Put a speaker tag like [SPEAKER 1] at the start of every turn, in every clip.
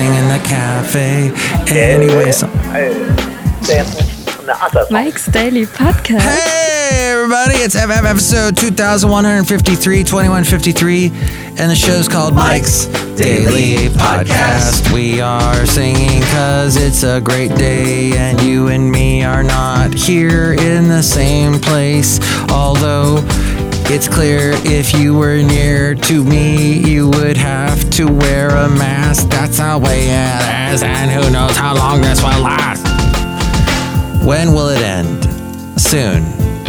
[SPEAKER 1] sing in the cafe. Anyway, so-
[SPEAKER 2] Mike's Daily Podcast.
[SPEAKER 1] Hey, everybody, it's FF episode 2153, 2153, and the show's called Mike's Daily Podcast. We are singing because it's a great day, and you and me are not here in the same place. Although it's clear if you were near to me, you would have to wear a mask. That's the way it is, and who knows how long this will last. When will it end? Soon.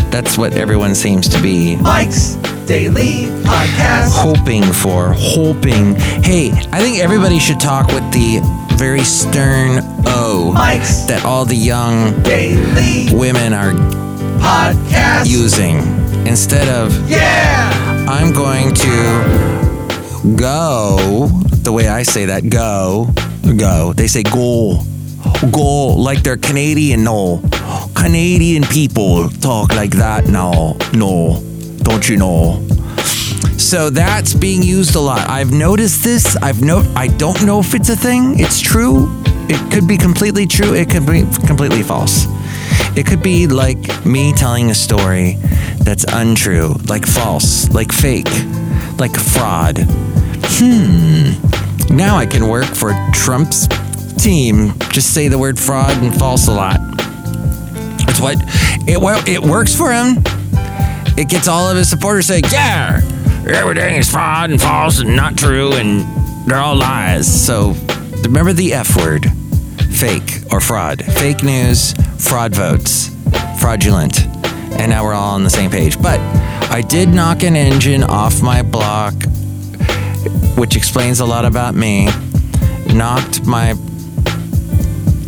[SPEAKER 1] That's what everyone seems to be
[SPEAKER 3] Mike's Daily Podcast.
[SPEAKER 1] hoping for. Hoping. Hey, I think everybody should talk with the very stern O
[SPEAKER 3] Mike's
[SPEAKER 1] that all the young
[SPEAKER 3] Daily
[SPEAKER 1] women are
[SPEAKER 3] Podcast.
[SPEAKER 1] using. Instead of,
[SPEAKER 3] Yeah!
[SPEAKER 1] I'm going to go, the way I say that, go, go. They say go, go, like they're Canadian, no. Canadian people talk like that now, no. Don't you know? So that's being used a lot. I've noticed this. I've no I don't know if it's a thing. It's true. It could be completely true. It could be completely false. It could be like me telling a story that's untrue, like false, like fake, like fraud. Hmm. Now I can work for Trump's team. Just say the word fraud and false a lot. It's what it well, it works for him. It gets all of his supporters saying, "Yeah, everything is fraud and false and not true and they're all lies." So remember the F word, fake or fraud, fake news, fraud votes, fraudulent, and now we're all on the same page. But I did knock an engine off my block, which explains a lot about me. Knocked my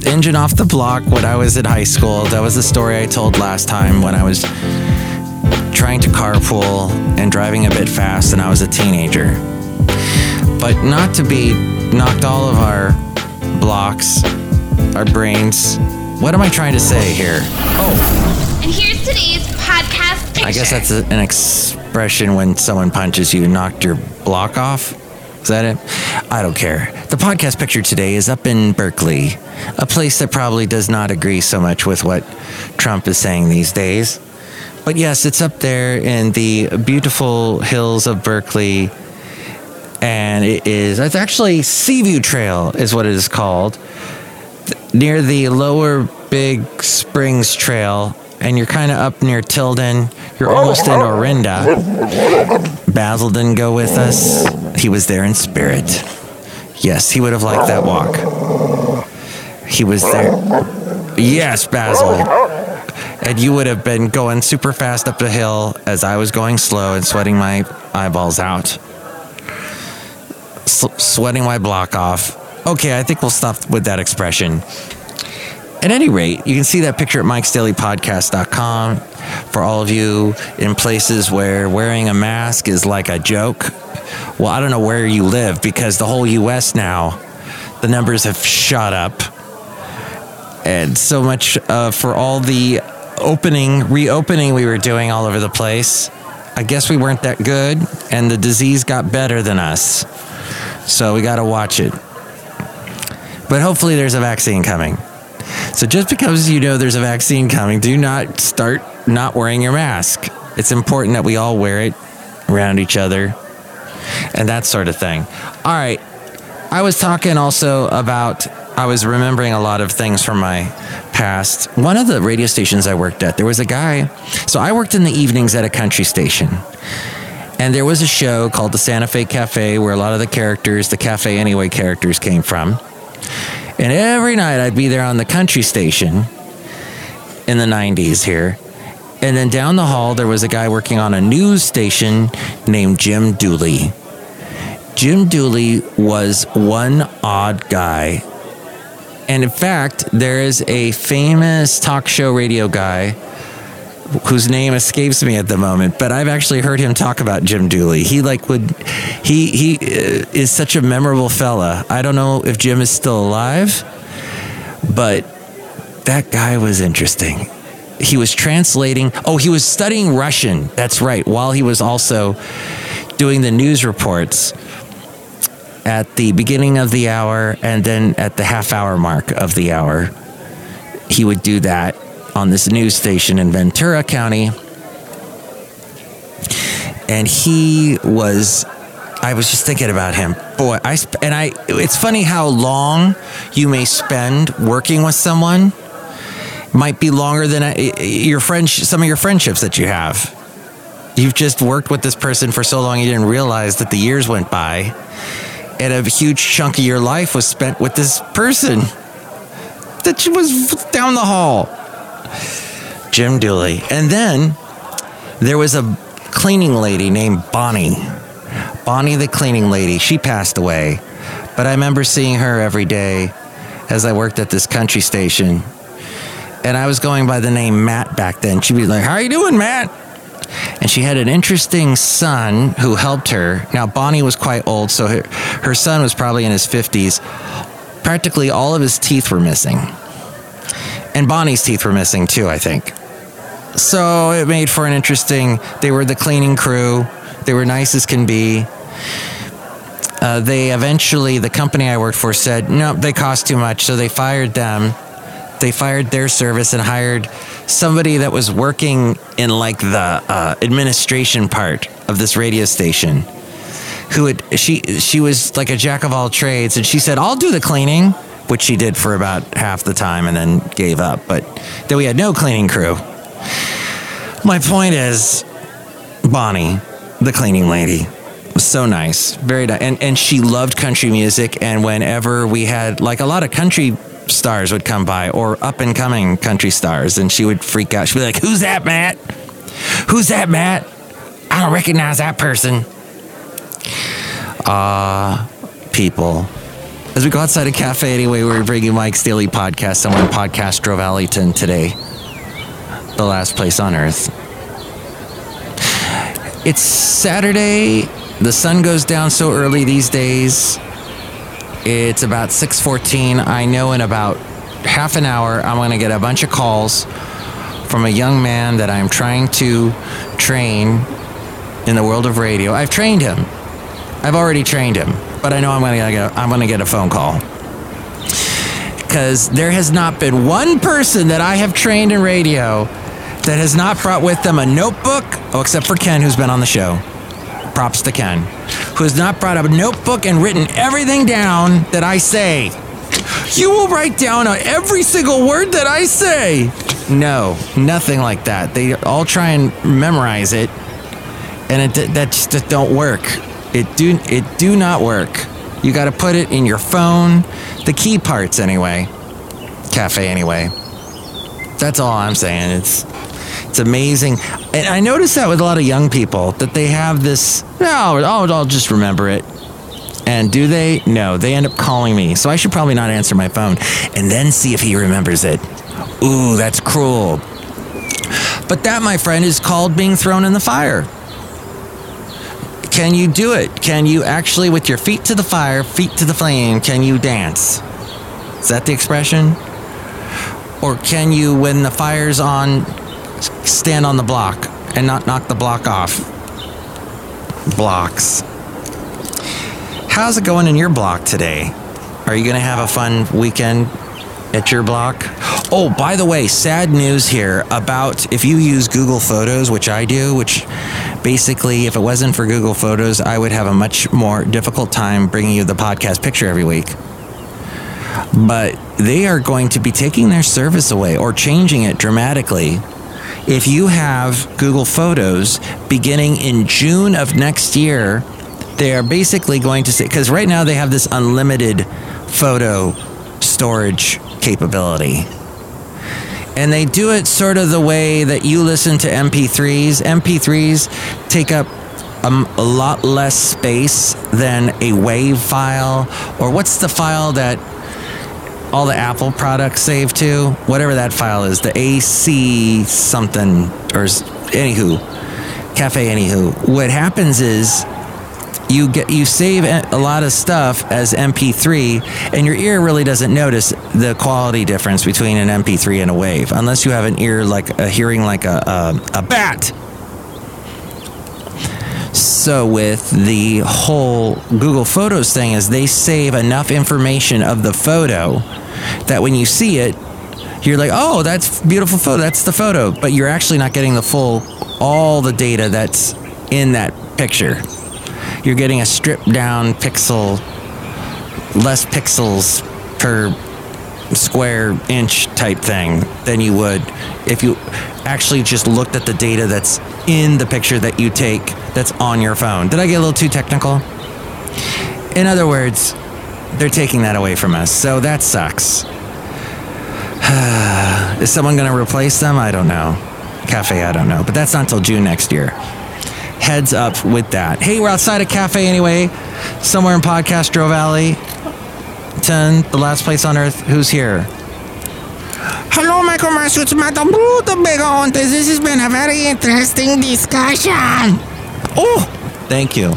[SPEAKER 1] engine off the block when I was in high school. That was the story I told last time when I was trying to carpool and driving a bit fast and I was a teenager. But not to be knocked all of our blocks, our brains. What am I trying to say here?
[SPEAKER 4] Here's today's podcast picture.
[SPEAKER 1] I guess that's a, an expression when someone punches you, knocked your block off. Is that it? I don't care. The podcast picture today is up in Berkeley, a place that probably does not agree so much with what Trump is saying these days. But yes, it's up there in the beautiful hills of Berkeley. And it is, it's actually Seaview Trail, is what it is called, near the lower Big Springs Trail. And you're kind of up near Tilden. You're almost in Orinda. Basil didn't go with us. He was there in spirit. Yes, he would have liked that walk. He was there. Yes, Basil. And you would have been going super fast up the hill as I was going slow and sweating my eyeballs out. S- sweating my block off. Okay, I think we'll stop with that expression. At any rate, you can see that picture at mikesdailypodcast.com for all of you in places where wearing a mask is like a joke. Well, I don't know where you live because the whole US now, the numbers have shot up. And so much uh, for all the opening, reopening we were doing all over the place. I guess we weren't that good, and the disease got better than us. So we got to watch it. But hopefully, there's a vaccine coming. So just because you know there's a vaccine coming, do not start not wearing your mask. It's important that we all wear it around each other and that sort of thing. All right. I was talking also about, I was remembering a lot of things from my past. One of the radio stations I worked at, there was a guy. So I worked in the evenings at a country station. And there was a show called the Santa Fe Cafe where a lot of the characters, the Cafe Anyway characters, came from. And every night I'd be there on the country station in the 90s here. And then down the hall, there was a guy working on a news station named Jim Dooley. Jim Dooley was one odd guy. And in fact, there is a famous talk show radio guy whose name escapes me at the moment, but I've actually heard him talk about Jim Dooley. He like would he he uh, is such a memorable fella. I don't know if Jim is still alive, but that guy was interesting. He was translating. Oh, he was studying Russian. That's right. While he was also doing the news reports. at the beginning of the hour and then at the half hour mark of the hour. He would do that on this news station in Ventura County. And he was I was just thinking about him. Boy, I and I it's funny how long you may spend working with someone might be longer than uh, a, your friends some of your friendships that you have. You've just worked with this person for so long you didn't realize that the years went by and a huge chunk of your life was spent with this person that was down the hall. Jim Dooley. And then there was a cleaning lady named Bonnie. Bonnie, the cleaning lady. She passed away. But I remember seeing her every day as I worked at this country station. And I was going by the name Matt back then. She'd be like, How are you doing, Matt? And she had an interesting son who helped her. Now, Bonnie was quite old, so her, her son was probably in his 50s. Practically all of his teeth were missing. And Bonnie's teeth were missing too, I think. So it made for an interesting. They were the cleaning crew. They were nice as can be. Uh, they eventually, the company I worked for said, no, they cost too much. So they fired them. They fired their service and hired somebody that was working in like the uh, administration part of this radio station. Who had she? She was like a jack of all trades, and she said, "I'll do the cleaning," which she did for about half the time, and then gave up. But then we had no cleaning crew. My point is, Bonnie, the cleaning lady, was so nice, very nice, and and she loved country music. And whenever we had like a lot of country stars would come by or up and coming country stars, and she would freak out. She'd be like, "Who's that, Matt? Who's that, Matt? I don't recognize that person." Ah, people. As we go outside a cafe anyway, we're bringing Mike's Daily Podcast. Someone podcast drove Alleyton today, the last place on earth. It's Saturday. The sun goes down so early these days. It's about 6:14. I know in about half an hour I'm going to get a bunch of calls from a young man that I'm trying to train in the world of radio. I've trained him. I've already trained him, but I know I'm going to get I'm going to get a phone call. Cuz there has not been one person that I have trained in radio that has not brought with them a notebook, oh except for Ken who's been on the show. Props to Ken, who has not brought a notebook and written everything down that I say. You will write down every single word that I say. No, nothing like that. They all try and memorize it, and it that just don't work. It do it do not work. You got to put it in your phone, the key parts anyway. Cafe anyway. That's all I'm saying. It's it's amazing. And I notice that with a lot of young people that they have this, no, I'll, I'll just remember it. And do they? No, they end up calling me. So I should probably not answer my phone and then see if he remembers it. Ooh, that's cruel. But that, my friend, is called being thrown in the fire. Can you do it? Can you actually, with your feet to the fire, feet to the flame, can you dance? Is that the expression? Or can you, when the fire's on, stand on the block and not knock the block off? Blocks. How's it going in your block today? Are you going to have a fun weekend at your block? Oh, by the way, sad news here about if you use Google Photos, which I do, which basically, if it wasn't for Google Photos, I would have a much more difficult time bringing you the podcast picture every week. But they are going to be taking their service away or changing it dramatically. If you have Google Photos beginning in June of next year, they are basically going to say, because right now they have this unlimited photo storage capability. And they do it sort of the way that you listen to MP3s. MP3s take up um, a lot less space than a WAV file, or what's the file that all the Apple products save to? Whatever that file is, the AC something, or anywho, cafe anywho. What happens is you get you save a lot of stuff as MP3, and your ear really doesn't notice the quality difference between an MP3 and a wave, unless you have an ear like a hearing like a a, a bat. So with the whole Google Photos thing is they save enough information of the photo that when you see it, you're like, "Oh, that's beautiful photo. That's the photo." But you're actually not getting the full all the data that's in that picture. You're getting a stripped down pixel less pixels per square inch type thing than you would if you actually just looked at the data that's in the picture that you take that's on your phone. Did I get a little too technical? In other words, they're taking that away from us. So that sucks. Is someone going to replace them? I don't know. Cafe, I don't know. But that's not until June next year. Heads up with that. Hey, we're outside a cafe anyway, somewhere in Podcastro Valley. 10, the last place on earth. Who's here?
[SPEAKER 5] Hello, Michael Massuts, Madam Bruto Begontes. This has been a very interesting discussion.
[SPEAKER 1] Oh, thank you.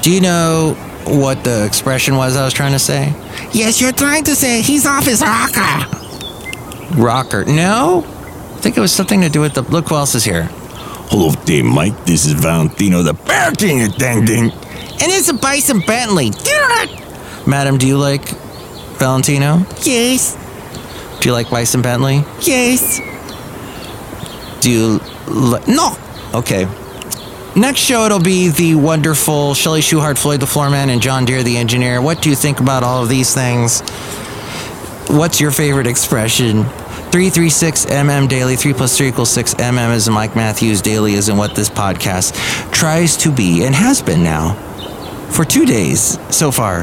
[SPEAKER 1] Do you know what the expression was I was trying to say?
[SPEAKER 5] Yes, you're trying to say he's off his rocker.
[SPEAKER 1] Rocker. No? I think it was something to do with the. Look who else is here.
[SPEAKER 6] Hello there, Mike. This is Valentino, the Bear parking attendant.
[SPEAKER 5] And it's a Bison Bentley.
[SPEAKER 1] Madam, do you like Valentino?
[SPEAKER 5] Yes,
[SPEAKER 1] Do you like Bison Bentley?
[SPEAKER 5] yes.
[SPEAKER 1] Do you. Li- no! Okay. Next show, it'll be the wonderful Shelley Shuhart, Floyd the Floorman, and John Deere the engineer. What do you think about all of these things? What's your favorite expression? 336 MM daily, 3 plus 3 equals 6 MM is Mike Matthews daily, isn't what this podcast tries to be and has been now for two days so far.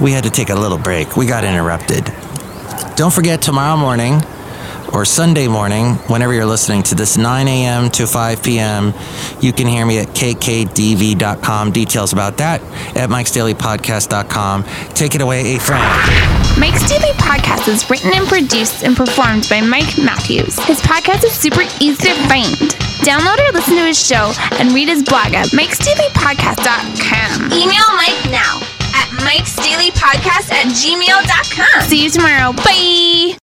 [SPEAKER 1] We had to take a little break. We got interrupted. Don't forget tomorrow morning or Sunday morning, whenever you're listening to this, 9 a.m. to 5 p.m., you can hear me at kkdv.com. Details about that at mikesdailypodcast.com. Take it away, a friend.
[SPEAKER 4] Mike's Daily Podcast is written and produced and performed by Mike Matthews. His podcast is super easy to find. Download or listen to his show and read his blog at mikesdailypodcast.com. Email Mike now at mikesdailypodcast at gmail.com. See you tomorrow. Bye.